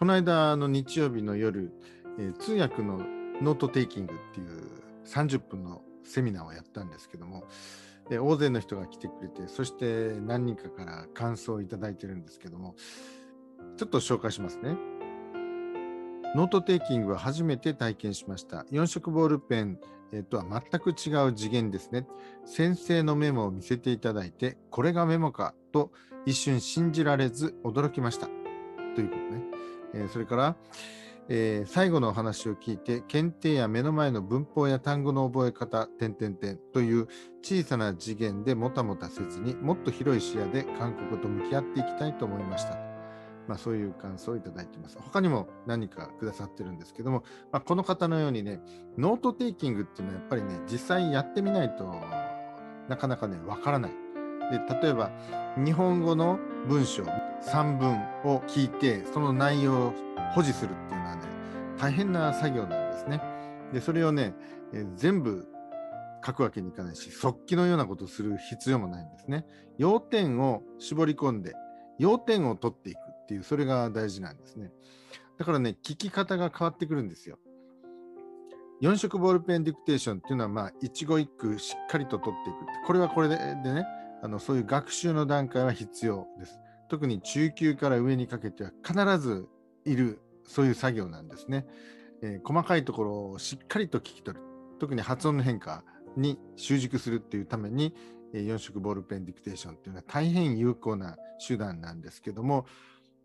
この間の日曜日の夜、えー、通訳のノートテイキングっていう30分のセミナーをやったんですけども、で大勢の人が来てくれて、そして何人かから感想をいただいてるんですけども、ちょっと紹介しますね。ノートテイキングは初めて体験しました。4色ボールペン、とは全く違う次元ですね。先生のメモを見せていただいて、これがメモかと一瞬信じられず驚きました。ということね。えー、それから、えー、最後のお話を聞いて、検定や目の前の文法や単語の覚え方、点々点という小さな次元でもたもたせずにもっと広い視野で韓国と向き合っていきたいと思いました。まあ、そういう感想をいただいています。他にも何かくださってるんですけども、まあ、この方のようにね、ノートテイキングっていうのはやっぱりね、実際やってみないとなかなかね、わからない。で、例えば、日本語の文章3文を聞いて、その内容を保持するっていうのはね、大変な作業なんですね。で、それをね、えー、全部書くわけにいかないし、速記のようなことをする必要もないんですね。要点を絞り込んで、要点を取っていくっていう、それが大事なんですね。だからね、聞き方が変わってくるんですよ。4色ボールペンディクテーションっていうのは、まあ、一語一句しっかりと取っていく。これはこれでね、あのそういう学習の段階は必要です。特に中級から上にかけては必ずいる、そういう作業なんですね。えー、細かいところをしっかりと聞き取る。特に発音の変化に習熟するっていうために、えー、4色ボールペンディクテーションっていうのは大変有効な手段なんですけども、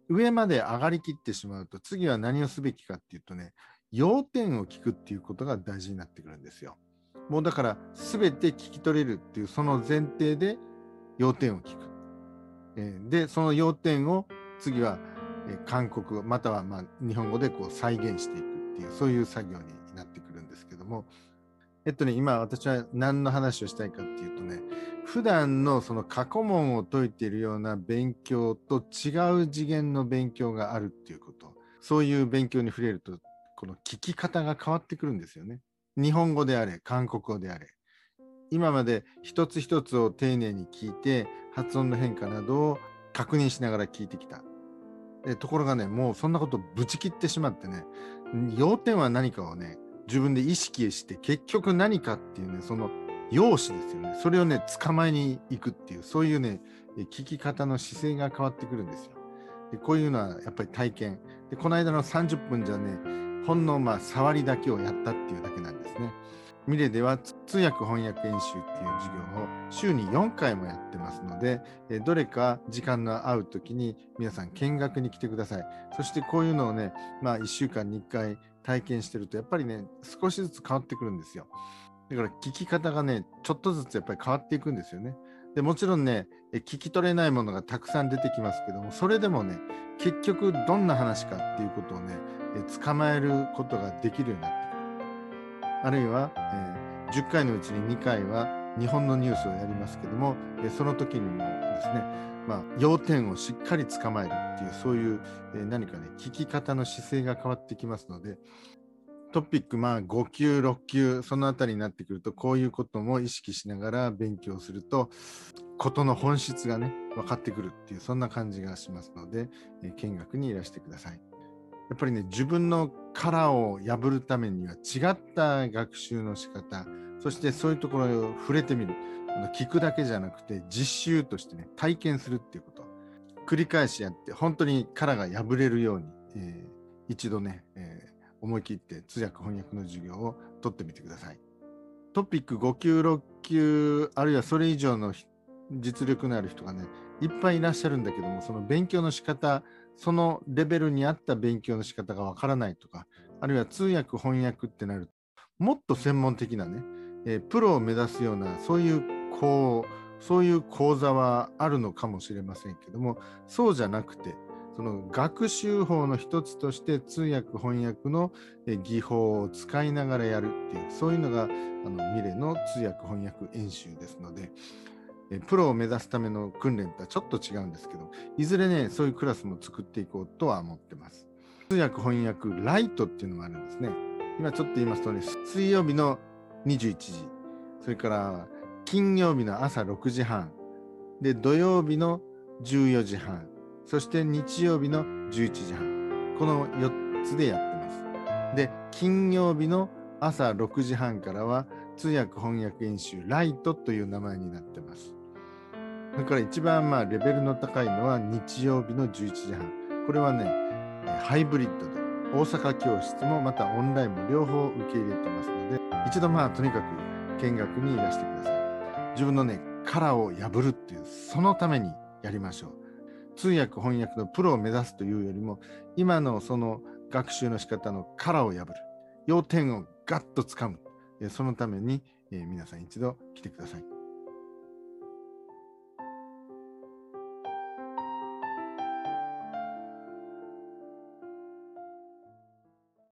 上まで上がりきってしまうと、次は何をすべきかっていうとね、要点を聞くっていうことが大事になってくるんですよ。もうだから、すべて聞き取れるっていうその前提で要点を聞く。で、その要点を次は、韓国またはま日本語でこう再現していくっていう、そういう作業になってくるんですけども、えっとね、今私は何の話をしたいかっていうとね、普段のその過去問を解いているような勉強と違う次元の勉強があるっていうこと。そういう勉強に触れると、この聞き方が変わってくるんですよね。日本語であれ、韓国語であれ。今まで一つ一つを丁寧に聞いて、発音の変化などを確認しながら聞いてきた。ところがね、もうそんなことぶち切ってしまってね、要点は何かをね、自分で意識して、結局何かっていうね、その容姿ですよね。それをね、捕まえに行くっていう、そういうね、聞き方の姿勢が変わってくるんですよ。でこういうのはやっぱり体験。で、この間の30分じゃね、ほんのまあ触りだけをやったっていうだけなんですね。ミレでは通訳翻訳演習っていう授業を週に4回もやってますので、どれか時間の合う時に皆さん見学に来てください。そしてこういうのをね、まあ1週間に1回体験してるとやっぱりね、少しずつ変わってくるんですよ。だから聞き方がね、ちょっとずつやっぱり変わっていくんですよね。でもちろんね、聞き取れないものがたくさん出てきますけども、それでもね、結局どんな話かっていうことをね、捕まえることができるようになってあるいは、えー、10回のうちに2回は日本のニュースをやりますけども、えその時にもですね、まあ、要点をしっかり捕まえるっていう、そういう、えー、何かね、聞き方の姿勢が変わってきますので、トピック、まあ、5級、6級、そのあたりになってくると、こういうことも意識しながら勉強すると、ことの本質がね、分かってくるっていう、そんな感じがしますので、え、見学にいらしてください。やっぱりね、自分の殻を破るためには違った学習の仕方、そしてそういうところを触れてみる。聞くだけじゃなくて実習としてね、体験するっていうこと。繰り返しやって、本当に殻が破れるように、えー、一度ね、えー、思い切って通訳翻訳の授業を取ってみてください。トピック5級、6級、あるいはそれ以上の実力のある人がね、いっぱいいらっしゃるんだけども、その勉強の仕方、そのレベルに合った勉強の仕方がわからないとか、あるいは通訳、翻訳ってなると、もっと専門的なね、えー、プロを目指すような、そういう、こう、そういう講座はあるのかもしれませんけども、そうじゃなくて、その学習法の一つとして通訳翻訳の技法を使いながらやるっていうそういうのがあのミレの通訳翻訳演習ですのでプロを目指すための訓練とはちょっと違うんですけど、いずれね、そういうクラスも作っていこうとは思ってます。通訳翻訳ライトっていうのもあるんですね。今ちょっと言いますとね、水曜日の21時、それから金曜日の朝6時半、で、土曜日の14時半、そして日曜日の11時半。この4つでやってます。で、金曜日の朝6時半からは通訳翻訳演習ライトという名前になってます。それから一番まあレベルの高いのは日曜日の11時半。これはね、ハイブリッドで大阪教室もまたオンラインも両方受け入れてますので、一度まあとにかく見学にいらしてください。自分のね、殻を破るっていう、そのためにやりましょう。通訳翻訳のプロを目指すというよりも、今のその学習の仕方の殻を破る。要点をガッとつかむ。そのために、え、皆さん一度来てください。